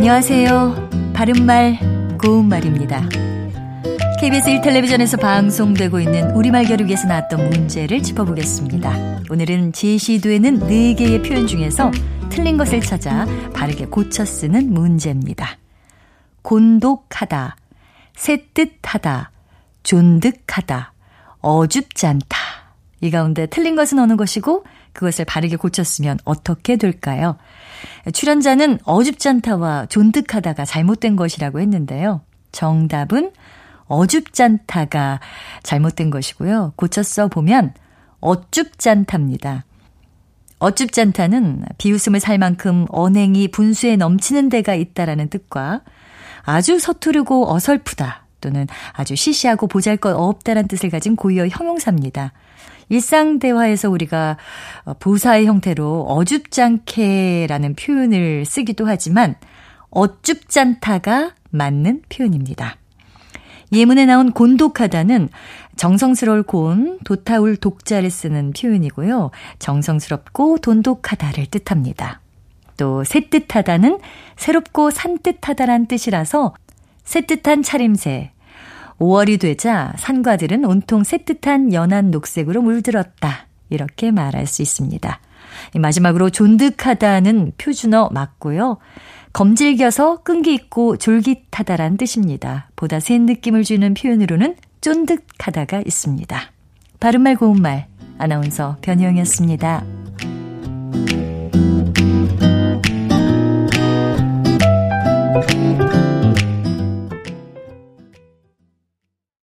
안녕하세요. 바른말, 고운말입니다. KBS 1텔레비전에서 방송되고 있는 우리말 겨루기에서 나왔던 문제를 짚어보겠습니다. 오늘은 제시도에는 4개의 표현 중에서 틀린 것을 찾아 바르게 고쳐 쓰는 문제입니다. 곤독하다, 새뜻하다, 존득하다, 어줍지 않다. 이 가운데 틀린 것은 어느 것이고 그것을 바르게 고쳤으면 어떻게 될까요? 출연자는 어줍잖다와 존득하다가 잘못된 것이라고 했는데요. 정답은 어줍잖다가 잘못된 것이고요. 써 보면 어줍잖답니다. 어줍잖다는 비웃음을 살 만큼 언행이 분수에 넘치는 데가 있다라는 뜻과 아주 서투르고 어설프다 또는 아주 시시하고 보잘것 없다란 뜻을 가진 고유어 형용사입니다. 일상 대화에서 우리가 보사의 형태로 어줍잖게라는 표현을 쓰기도 하지만 어줍잖다가 맞는 표현입니다. 예문에 나온 곤독하다는 정성스러울 곤, 도타울 독자를 쓰는 표현이고요. 정성스럽고 돈독하다를 뜻합니다. 또 새뜻하다는 새롭고 산뜻하다란 뜻이라서 새뜻한 차림새, 5월이 되자 산과들은 온통 새뜻한 연한 녹색으로 물들었다. 이렇게 말할 수 있습니다. 마지막으로 존득하다는 표준어 맞고요. 검질겨서 끈기 있고 졸깃하다란 뜻입니다. 보다 센 느낌을 주는 표현으로는 쫀득하다가 있습니다. 바른말 고운말 아나운서 변희영이었습니다.